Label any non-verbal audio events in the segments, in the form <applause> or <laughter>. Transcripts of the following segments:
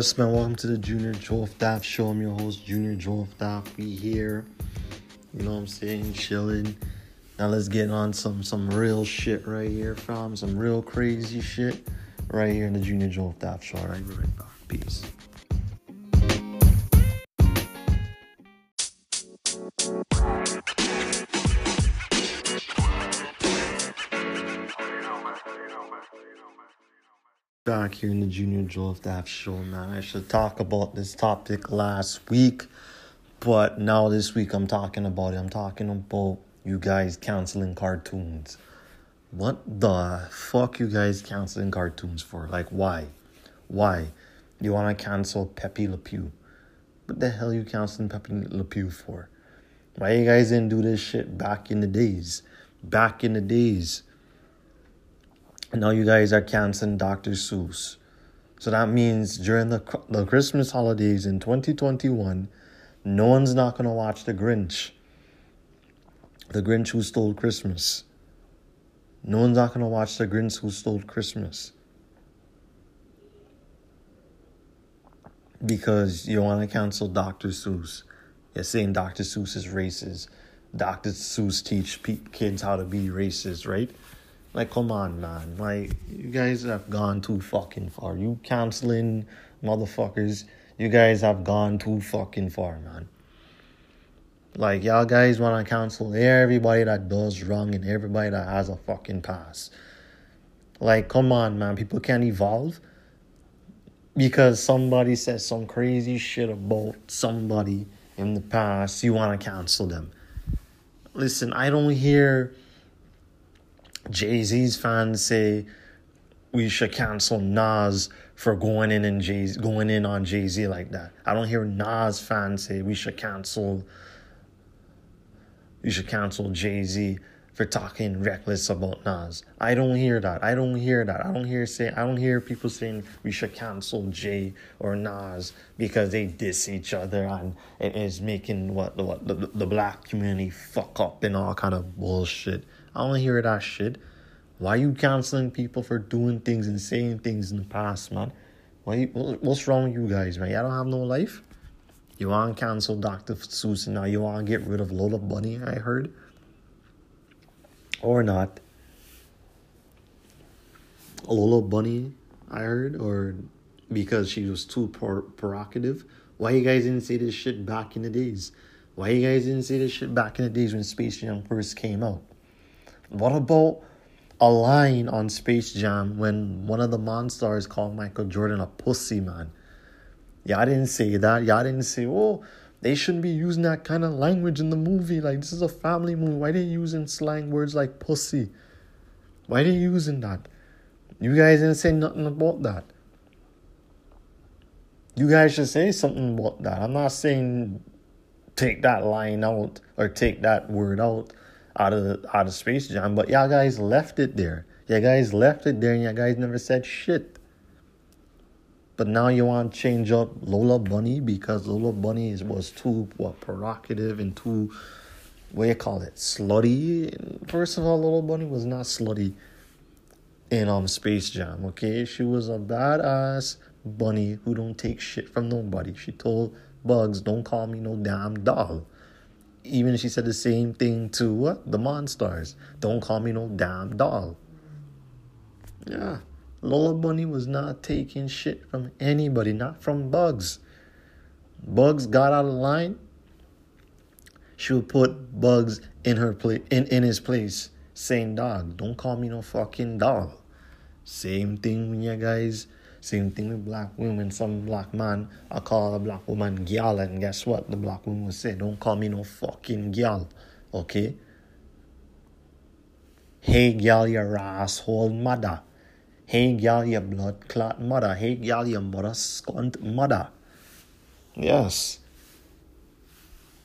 Man. Welcome to the Junior Joel Daff Show. I'm your host, Junior Joel Daff. We here. You know what I'm saying? Chilling. Now let's get on some some real shit right here, from some real crazy shit right here in the Junior Joel Daff Show. All right, be right back. Peace. Back here in the Junior Joel Daff Show, man. I should talk about this topic last week, but now this week I'm talking about it. I'm talking about you guys canceling cartoons. What the fuck you guys canceling cartoons for? Like, why? Why? You want to cancel Pepe Le Pew? What the hell you canceling Pepe Le Pew for? Why you guys didn't do this shit back in the days? Back in the days now you guys are canceling Dr. Seuss. So that means during the, the Christmas holidays in 2021, no one's not going to watch The Grinch. The Grinch Who Stole Christmas. No one's not going to watch The Grinch Who Stole Christmas. Because you want to cancel Dr. Seuss. You're saying Dr. Seuss is racist. Dr. Seuss teach kids how to be racist, right? Like, come on, man. Like, you guys have gone too fucking far. You canceling motherfuckers. You guys have gone too fucking far, man. Like, y'all guys want to cancel everybody that does wrong and everybody that has a fucking past. Like, come on, man. People can't evolve because somebody says some crazy shit about somebody in the past. You want to cancel them. Listen, I don't hear Jay Z's fans say we should cancel Nas for going in and Jay going in on Jay Z like that. I don't hear Nas fans say we should cancel. We should cancel Jay Z for talking reckless about Nas. I don't hear that. I don't hear that. I don't hear say. I don't hear people saying we should cancel Jay or Nas because they diss each other and it is making what the what the, the black community fuck up and all kind of bullshit. I don't hear that shit. Why you canceling people for doing things and saying things in the past, man? Why? What's wrong with you guys, man? Y'all don't have no life. You want to cancel Dr. Seuss and now you want to get rid of Lola Bunny, I heard. Or not. Lola Bunny, I heard, or because she was too per- provocative. Why you guys didn't say this shit back in the days? Why you guys didn't say this shit back in the days when Space Jam first came out? What about a line on Space Jam when one of the Monstars called Michael Jordan a pussy man? Y'all didn't say that. Y'all didn't say, oh, they shouldn't be using that kind of language in the movie. Like, this is a family movie. Why they using slang words like pussy? Why they using that? You guys didn't say nothing about that. You guys should say something about that. I'm not saying take that line out or take that word out out of the, out of Space Jam, but y'all guys left it there. Y'all guys left it there, and y'all guys never said shit. But now you want to change up Lola Bunny because Lola Bunny was too what provocative and too what you call it slutty. First of all, Lola Bunny was not slutty in um Space Jam. Okay, she was a badass bunny who don't take shit from nobody. She told Bugs, "Don't call me no damn doll." Even she said the same thing to what? The Monstars. Don't call me no damn doll. Yeah. Lola Bunny was not taking shit from anybody, not from Bugs. Bugs got out of line. She would put Bugs in her place in, in his place, saying, dog, don't call me no fucking doll. Same thing when you guys same thing with black women. Some black man, I call a black woman gal, and guess what? The black woman will say, Don't call me no fucking gal. Okay? Hey, gal, your asshole mother. Hey, gal, your blood clot mother. Hey, gal, your mother scunt mother. Yes.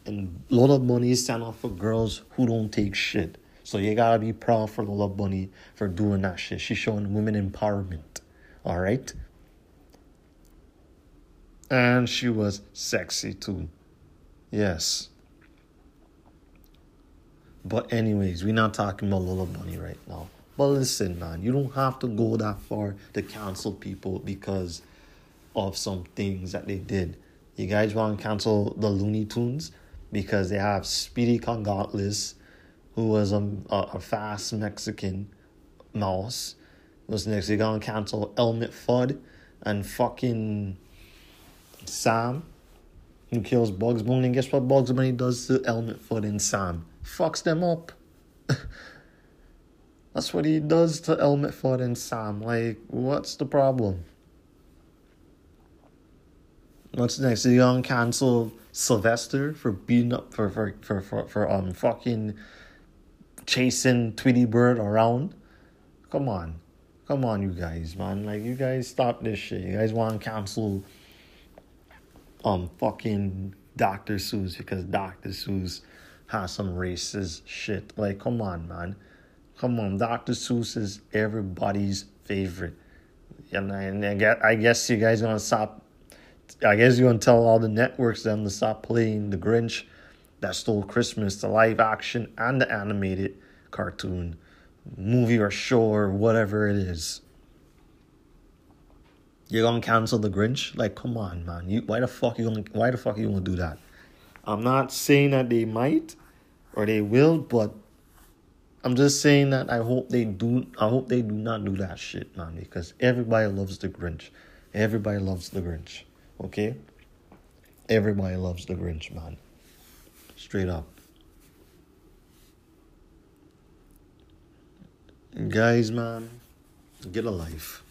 And Lola Bunny is stand up for girls who don't take shit. So you gotta be proud for Lola Bunny for doing that shit. She's showing women empowerment. All right? And she was sexy too. Yes. But anyways, we're not talking about Lola Bunny right now. But listen, man, you don't have to go that far to cancel people because of some things that they did. You guys want to cancel the Looney Tunes because they have Speedy Gonzales, who was a, a, a fast Mexican mouse. Was next? They're gonna cancel Elmer Fudd and fucking Sam, who kills Bugs Bunny. And guess what Bugs Bunny does to Elmer Fudd and Sam? Fucks them up. <laughs> That's what he does to Elmer Fudd and Sam. Like, what's the problem? What's next? They gonna cancel Sylvester for beating up for for for for, for um fucking chasing Tweety Bird around. Come on. Come on, you guys, man. Like, you guys stop this shit. You guys want to cancel um fucking Dr. Seuss because Dr. Seuss has some racist shit. Like, come on, man. Come on. Dr. Seuss is everybody's favorite. And, and I, guess, I guess you guys gonna stop. I guess you're gonna tell all the networks them to stop playing The Grinch that stole Christmas, the live action and the animated cartoon movie or show or whatever it is. You're gonna cancel the Grinch? Like, come on, man. You why the fuck you gonna why the fuck you gonna do that? I'm not saying that they might or they will, but I'm just saying that I hope they do I hope they do not do that shit, man, because everybody loves the Grinch. Everybody loves the Grinch. Okay? Everybody loves the Grinch, man. Straight up. Guys, man, get a life.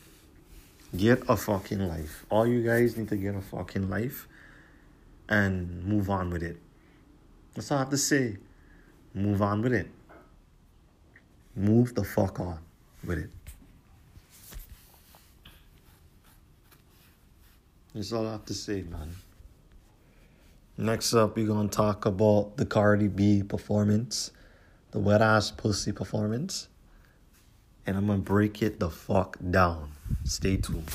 Get a fucking life. All you guys need to get a fucking life and move on with it. That's all I have to say. Move on with it. Move the fuck on with it. That's all I have to say, man. Next up, we're gonna talk about the Cardi B performance, the wet ass pussy performance and I'm gonna break it the fuck down. Stay tuned.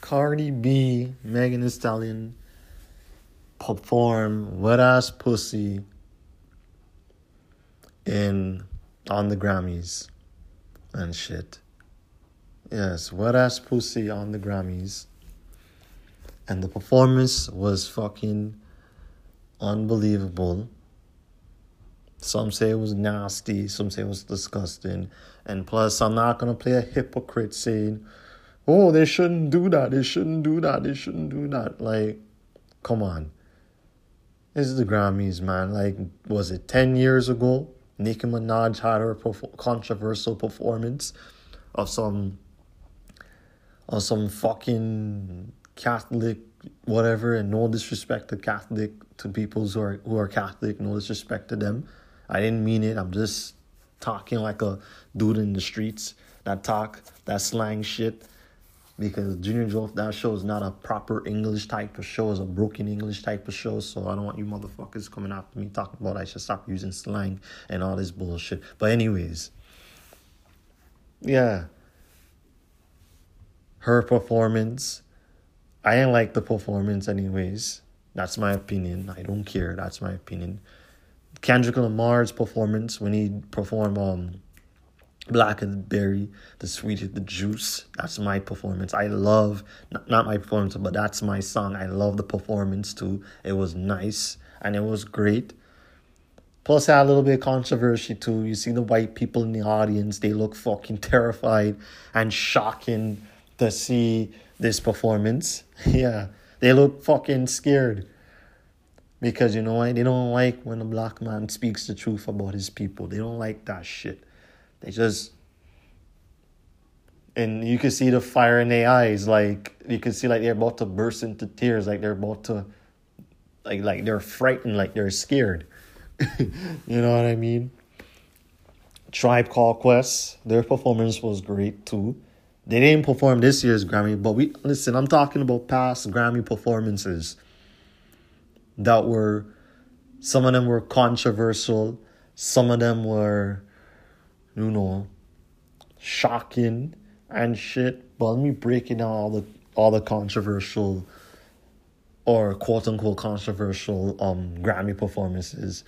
Cardi B, Megan Thee Stallion perform Wet Ass Pussy in on the Grammys and shit. Yes, Wet Ass Pussy on the Grammys and the performance was fucking unbelievable. Some say it was nasty, some say it was disgusting. And plus, I'm not gonna play a hypocrite saying, oh, they shouldn't do that, they shouldn't do that, they shouldn't do that. Like, come on. This is the Grammys, man. Like, was it 10 years ago? Nicki Minaj had her perf- controversial performance of some of some fucking Catholic, whatever, and no disrespect to Catholic to people who are who are Catholic, no disrespect to them. I didn't mean it. I'm just talking like a dude in the streets that talk that slang shit. Because Junior Joe, that show is not a proper English type of show, it's a broken English type of show. So I don't want you motherfuckers coming after me talking about I should stop using slang and all this bullshit. But anyways, yeah. Her performance I didn't like the performance, anyways. That's my opinion. I don't care. That's my opinion. Kendrick Lamar's performance when he performed um Berry," the sweet the juice. That's my performance. I love not, not my performance, but that's my song. I love the performance too. It was nice and it was great. Plus, I had a little bit of controversy too. You see the white people in the audience; they look fucking terrified and shocking to see this performance. <laughs> yeah, they look fucking scared. Because you know why? They don't like when a black man speaks the truth about his people. They don't like that shit. They just and you can see the fire in their eyes, like you can see like they're about to burst into tears, like they're about to like like they're frightened, like they're scared. <laughs> you know what I mean? Tribe Called Quest, their performance was great too. They didn't perform this year's Grammy, but we listen, I'm talking about past Grammy performances that were some of them were controversial, some of them were you know shocking and shit. But let me break it down all the all the controversial or quote unquote controversial um Grammy performances.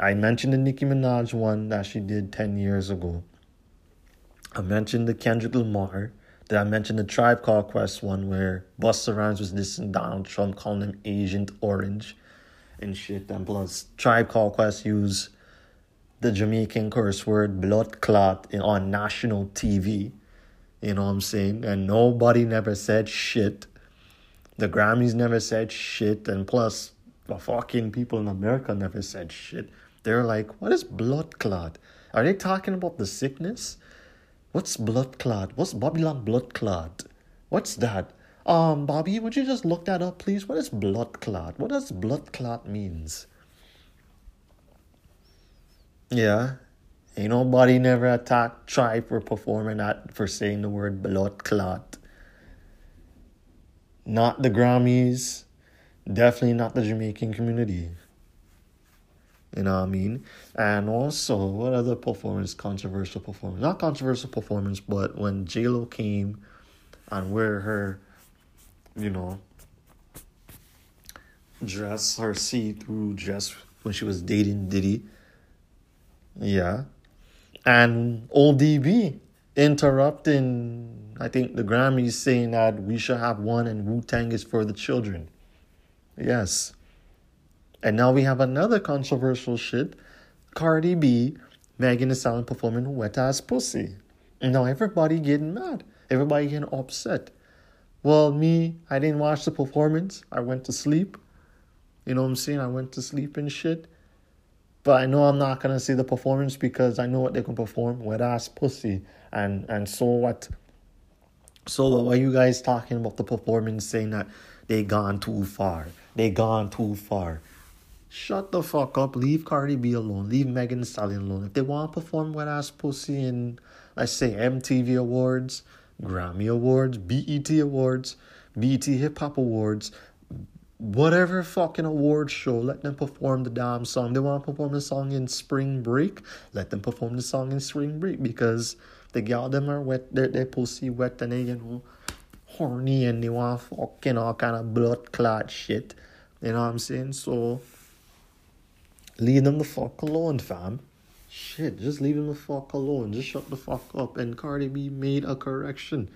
I mentioned the Nicki Minaj one that she did 10 years ago. I mentioned the Kendrick Lamar. Did I mention the Tribe Called Quest one where Busta Rhymes was dissing Donald Trump, calling him Agent Orange and shit. And plus, Tribe Called Quest used the Jamaican curse word blood clot on national TV. You know what I'm saying? And nobody never said shit. The Grammys never said shit. And plus, the fucking people in America never said shit. They're like, what is blood clot? Are they talking about the sickness? What's blood clot? What's Babylon blood clot? What's that? Um, Bobby, would you just look that up, please? What is blood clot? What does blood clot means? Yeah, ain't nobody never attacked Tribe for performing that for saying the word blood clot. Not the Grammys, definitely not the Jamaican community. You know I mean? And also, what other performance, controversial performance? Not controversial performance, but when Lo came and where her, you know, dress, her see through dress when she was dating Diddy. Yeah. And ODB interrupting, I think, the Grammys saying that we should have one and Wu Tang is for the children. Yes. And now we have another controversial shit. Cardi B, Megan Thee Stallion performing Wet Ass Pussy. And now everybody getting mad. Everybody getting upset. Well, me, I didn't watch the performance. I went to sleep. You know what I'm saying? I went to sleep and shit. But I know I'm not gonna see the performance because I know what they can perform. Wet ass pussy. And and so what? So what are you guys talking about the performance saying that they gone too far? They gone too far. Shut the fuck up. Leave Cardi B alone. Leave Megan Thee Stallion alone. If they want to perform Wet Ass Pussy in, let's say, MTV Awards, Grammy Awards, BET Awards, BET Hip Hop Awards, whatever fucking award show, let them perform the damn song. They want to perform the song in spring break, let them perform the song in spring break because the gal them are wet, their, their pussy wet and they, you know, horny and they want fucking all kind of blood clot shit. You know what I'm saying? So Leave them the fuck alone, fam. Shit, just leave them the fuck alone. Just shut the fuck up. And Cardi B made a correction.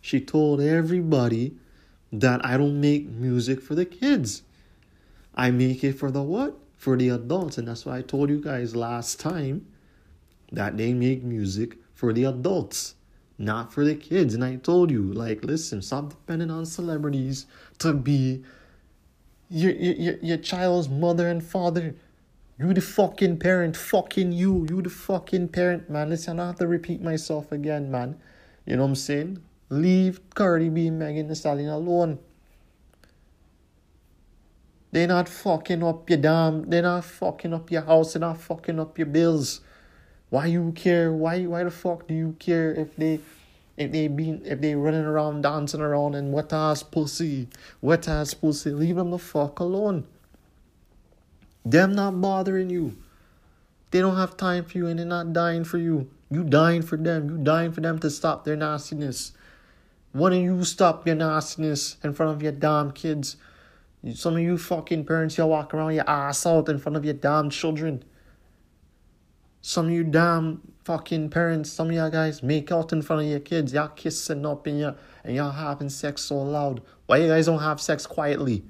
She told everybody that I don't make music for the kids. I make it for the what? For the adults. And that's why I told you guys last time that they make music for the adults, not for the kids. And I told you, like, listen, stop depending on celebrities to be your, your, your child's mother and father. You the fucking parent, fucking you. You the fucking parent, man. Listen, I have to repeat myself again, man. You know what I'm saying? Leave Cardi B and Megan Thee Stallion alone. They're not fucking up your damn. They're not fucking up your house. They're not fucking up your bills. Why you care? Why why the fuck do you care if they if they be if they running around dancing around and wet ass pussy, wet ass pussy? Leave them the fuck alone. Them not bothering you. They don't have time for you and they're not dying for you. You dying for them. You dying for them to stop their nastiness. Why don't you stop your nastiness in front of your damn kids? Some of you fucking parents, y'all walk around your ass out in front of your damn children. Some of you damn fucking parents, some of y'all guys make out in front of your kids. Y'all kissing up and, you and y'all having sex so loud. Why you guys don't have sex quietly?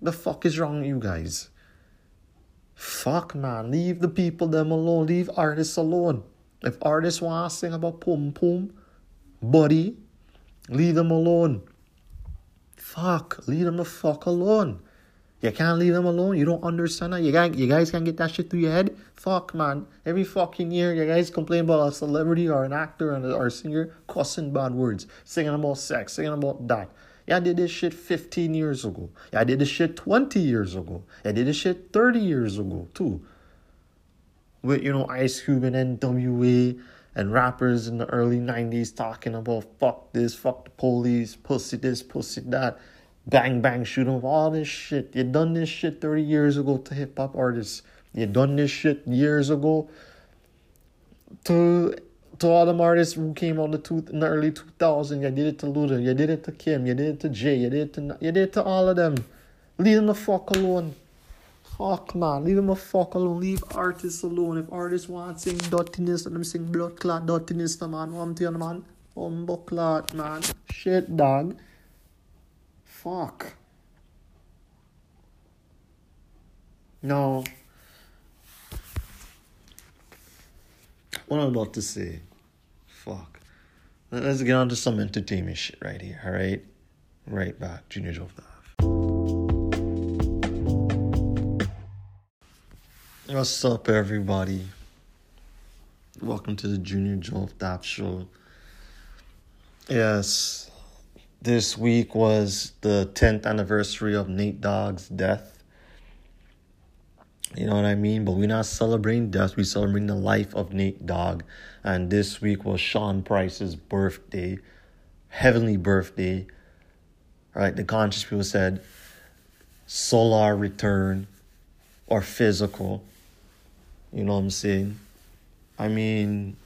The fuck is wrong with you guys? Fuck man, leave the people them alone. Leave artists alone. If artists want to sing about pum pum, buddy, leave them alone. Fuck, leave them the fuck alone. You can't leave them alone. You don't understand that. You guys, you guys can't get that shit through your head. Fuck, man. Every fucking year, you guys complain about a celebrity or an actor or a singer cussing bad words, singing about sex, singing about that. Yeah, I did this shit 15 years ago. Yeah, I did this shit 20 years ago. I did this shit 30 years ago, too. With, you know, Ice Cube and NWA and rappers in the early 90s talking about fuck this, fuck the police, pussy this, pussy that, bang bang shoot 'em, all this shit. You done this shit 30 years ago to hip hop artists. You done this shit years ago to to all them artists who came out the two, in the early 2000s. You did it to Luda, you did it to Kim, you did it to Jay, you did it to, you did it to all of them. Leave them the fuck alone. Fuck man, leave them the fuck alone. Leave artists alone. If artists want to sing dirtiness, let them sing blood clot dirtiness, man. One to man. Humble clot, man. Shit, dog. Fuck. No. What am I'm about to say. Fuck. Let's get on to some entertainment shit right here, alright? Right back, Junior Joe What's up, everybody? Welcome to the Junior Dap Show. Yes, this week was the 10th anniversary of Nate Dogg's death. You know what I mean? But we're not celebrating death, we're celebrating the life of Nate Dogg. And this week was Sean Price's birthday, heavenly birthday. Right? The conscious people said solar return or physical. You know what I'm saying? I mean,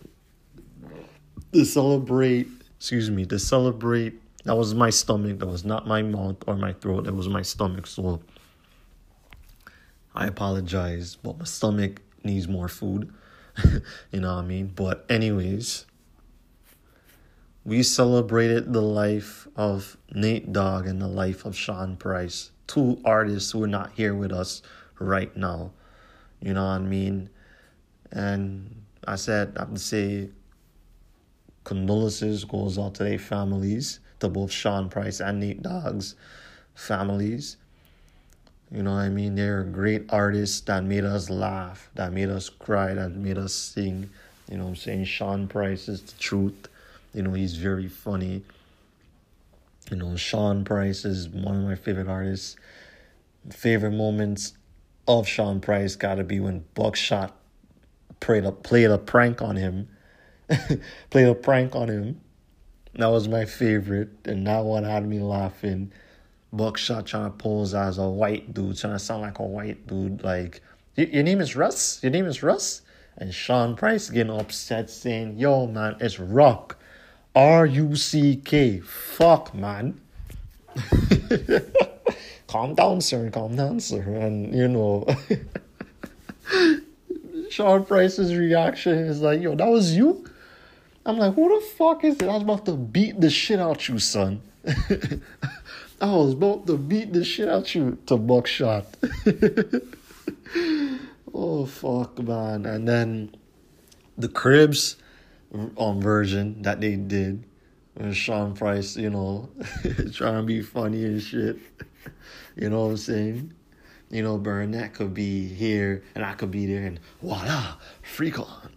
to celebrate, excuse me, to celebrate, that was my stomach, that was not my mouth or my throat, that was my stomach. So I apologize, but my stomach needs more food. <laughs> you know what I mean? But, anyways, we celebrated the life of Nate Dogg and the life of Sean Price, two artists who are not here with us right now. You know what I mean? And I said, I to say, condolences goes out to their families, to both Sean Price and Nate Dogg's families. You know I mean? They're great artists that made us laugh, that made us cry, that made us sing. You know I'm saying? Sean Price is the truth. You know, he's very funny. You know, Sean Price is one of my favorite artists. Favorite moments of Sean Price gotta be when Buckshot played a played a prank on him. <laughs> played a prank on him. That was my favorite, and that one had me laughing. Buckshot trying to pose as a white dude, trying to sound like a white dude. Like, your name is Russ? Your name is Russ? And Sean Price getting upset saying, Yo, man, it's Ruck. R U C K. Fuck, man. <laughs> calm down, sir. Calm down, sir. And, you know, <laughs> Sean Price's reaction is like, Yo, that was you? I'm like, Who the fuck is it? I was about to beat the shit out you, son. <laughs> I was about to beat the shit out you to buckshot. <laughs> oh fuck man. And then the cribs um version that they did with Sean Price, you know, <laughs> trying to be funny and shit. <laughs> You know what I'm saying? You know, Burnett could be here and I could be there and voila, freak on.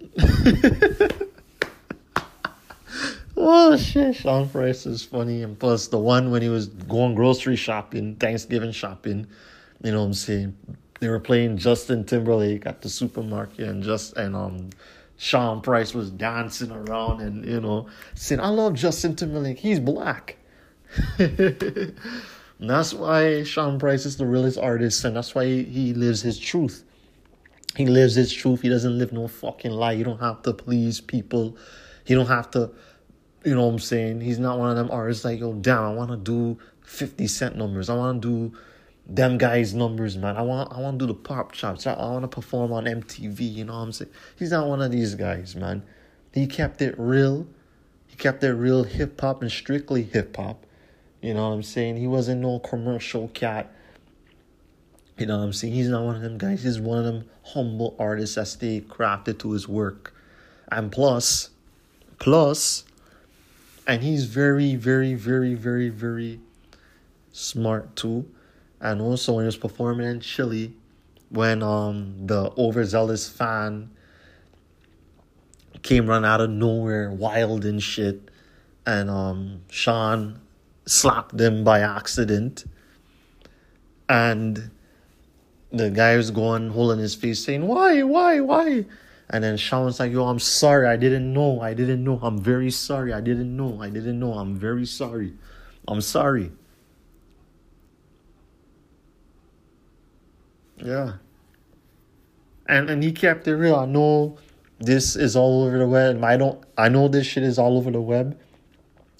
Oh shit, Sean Price is funny, and plus the one when he was going grocery shopping, Thanksgiving shopping, you know what I'm saying? They were playing Justin Timberlake at the supermarket, and just and um, Sean Price was dancing around and you know saying, "I love Justin Timberlake. He's black." <laughs> that's why Sean Price is the realest artist, and that's why he lives his truth. He lives his truth. He doesn't live no fucking lie. You don't have to please people. You don't have to you know what I'm saying? He's not one of them artists like, yo, damn, I want to do 50 Cent numbers. I want to do them guys' numbers, man. I want I want to do the pop chops. I, I want to perform on MTV, you know what I'm saying? He's not one of these guys, man. He kept it real. He kept it real hip hop and strictly hip hop. You know what I'm saying? He wasn't no commercial cat. You know what I'm saying? He's not one of them guys. He's one of them humble artists that stay crafted to his work. And plus, plus, and he's very, very, very, very, very smart too. And also when he was performing in Chile, when um the overzealous fan came run out of nowhere, wild and shit, and um Sean slapped him by accident, and the guy was going holding his face saying, "Why, why, why?" And then Sean was like, Yo, I'm sorry. I didn't know. I didn't know. I'm very sorry. I didn't know. I didn't know. I'm very sorry. I'm sorry. Yeah. And and he kept it real. I know this is all over the web. I don't. I know this shit is all over the web.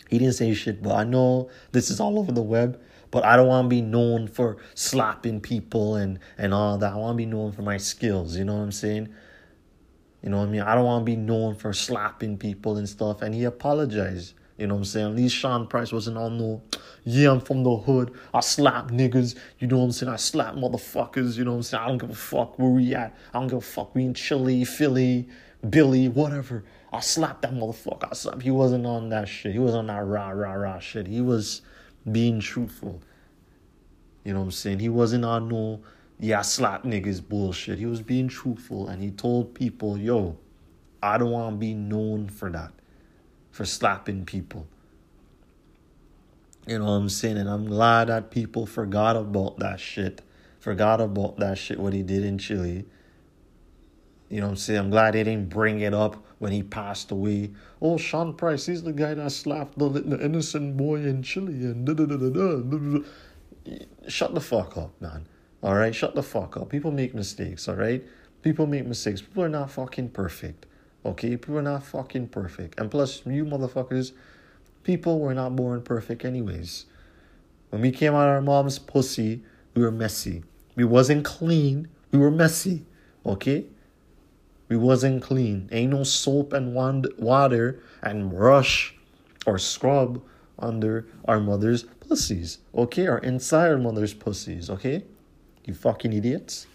He didn't say shit, but I know this is all over the web. But I don't want to be known for slapping people and and all that. I want to be known for my skills. You know what I'm saying? You know what I mean? I don't want to be known for slapping people and stuff. And he apologized. You know what I'm saying? At least Sean Price wasn't on no, yeah, I'm from the hood. I slap niggas. You know what I'm saying? I slap motherfuckers. You know what I'm saying? I don't give a fuck where we at. I don't give a fuck. We in Chile, Philly, Billy, whatever. I slap that motherfucker. I slap. He wasn't on that shit. He was on that rah, rah, rah shit. He was being truthful. You know what I'm saying? He wasn't on no, yeah, slap niggas bullshit. He was being truthful and he told people, yo, I don't want to be known for that for slapping people. You know what I'm saying? And I'm glad that people forgot about that shit. Forgot about that shit, what he did in Chile. You know what I'm saying? I'm glad they didn't bring it up when he passed away. Oh, Sean Price, he's the guy that slapped the, the innocent boy in Chile and da da da da da. Shut the fuck up, man. All right? Shut the fuck up. People make mistakes, all right? People make mistakes. People are not fucking perfect. Okay, people are not fucking perfect. And plus, you motherfuckers, people were not born perfect anyways. When we came out of our mom's pussy, we were messy. We wasn't clean, we were messy. Okay? We wasn't clean. Ain't no soap and wand- water and brush or scrub under our mother's pussies. Okay? Or inside our mother's pussies. Okay? You fucking idiots.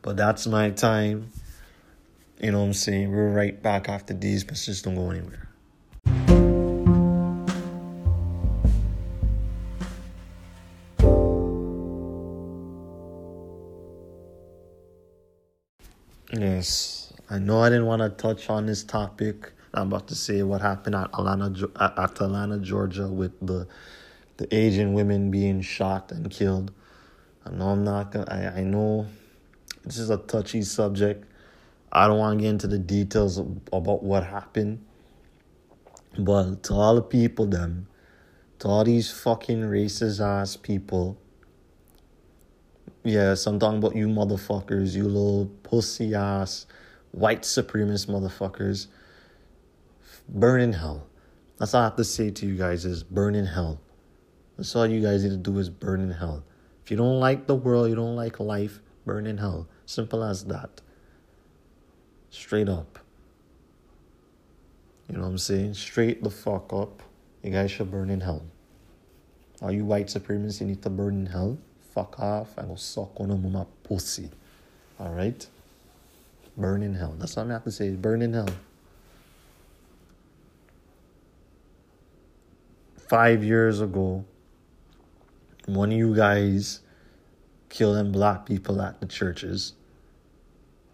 But that's my time. You know what I'm saying? We're right back after these, but just don't go anywhere. Yes, I know I didn't want to touch on this topic. I'm about to say what happened at Atlanta, at Atlanta, Georgia, with the the Asian women being shot and killed. I know I'm not gonna. I, I know this is a touchy subject. I don't want to get into the details about what happened. But to all the people, them, to all these fucking racist ass people, yes, I'm talking about you motherfuckers, you little pussy ass white supremacist motherfuckers. Burn in hell. That's all I have to say to you guys is burn in hell. That's all you guys need to do is burn in hell. If you don't like the world, you don't like life, burn in hell. Simple as that. Straight up. You know what I'm saying? Straight the fuck up. You guys should burn in hell. Are you white supremacists? You need to burn in hell. Fuck off and go suck on a mama pussy. Alright? Burn in hell. That's what I have to say. Burn in hell. Five years ago, one of you guys killing black people at the churches.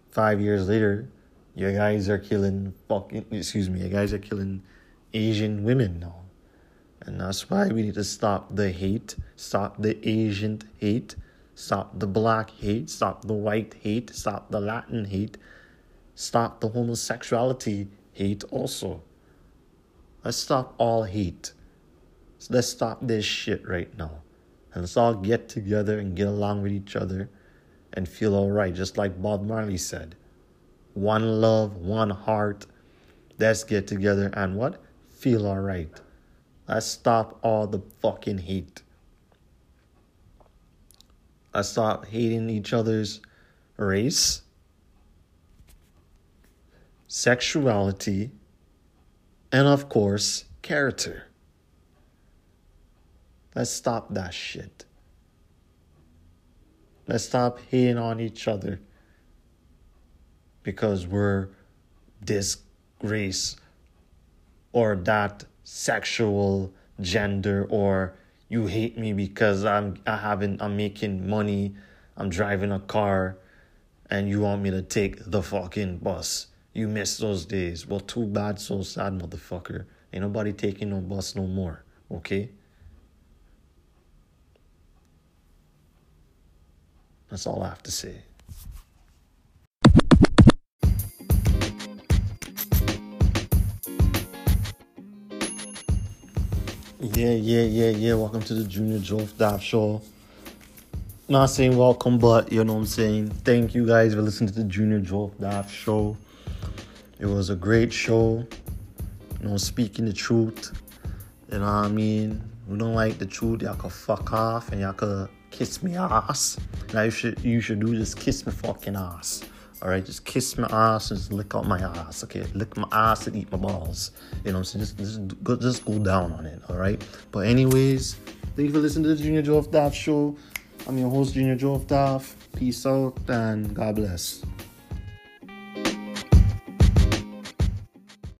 Five years later, you guys are killing fucking excuse me, you guys are killing Asian women now. And that's why we need to stop the hate, stop the Asian hate, stop the black hate, stop the white hate, stop the Latin hate, stop the homosexuality hate also. Let's stop all hate. So let's stop this shit right now. And let's all get together and get along with each other and feel all right, just like Bob Marley said. One love, one heart. Let's get together and what? Feel all right. Let's stop all the fucking hate. Let's stop hating each other's race, sexuality, and of course, character. Let's stop that shit. Let's stop hating on each other because we're this race or that sexual gender or you hate me because I'm I haven't I'm making money, I'm driving a car and you want me to take the fucking bus. You miss those days. Well too bad, so sad motherfucker. Ain't nobody taking no bus no more. Okay? That's all I have to say. Yeah, yeah, yeah, yeah. Welcome to the Junior Joe Daft Show. not saying welcome, but you know what I'm saying. Thank you guys for listening to the Junior Joe Daft show. It was a great show. You know, speaking the truth. You know what I mean? We don't like the truth, y'all can fuck off and y'all can kiss me ass. Now you should you should do this, kiss me fucking ass. Alright, just kiss my ass and just lick out my ass. Okay, lick my ass and eat my balls. You know what I'm saying? Just, just, go, just go down on it. Alright. But anyways, thank you for listening to the Junior Joe of Daft show. I'm your host, Junior Joe of Daft. Peace out and God bless.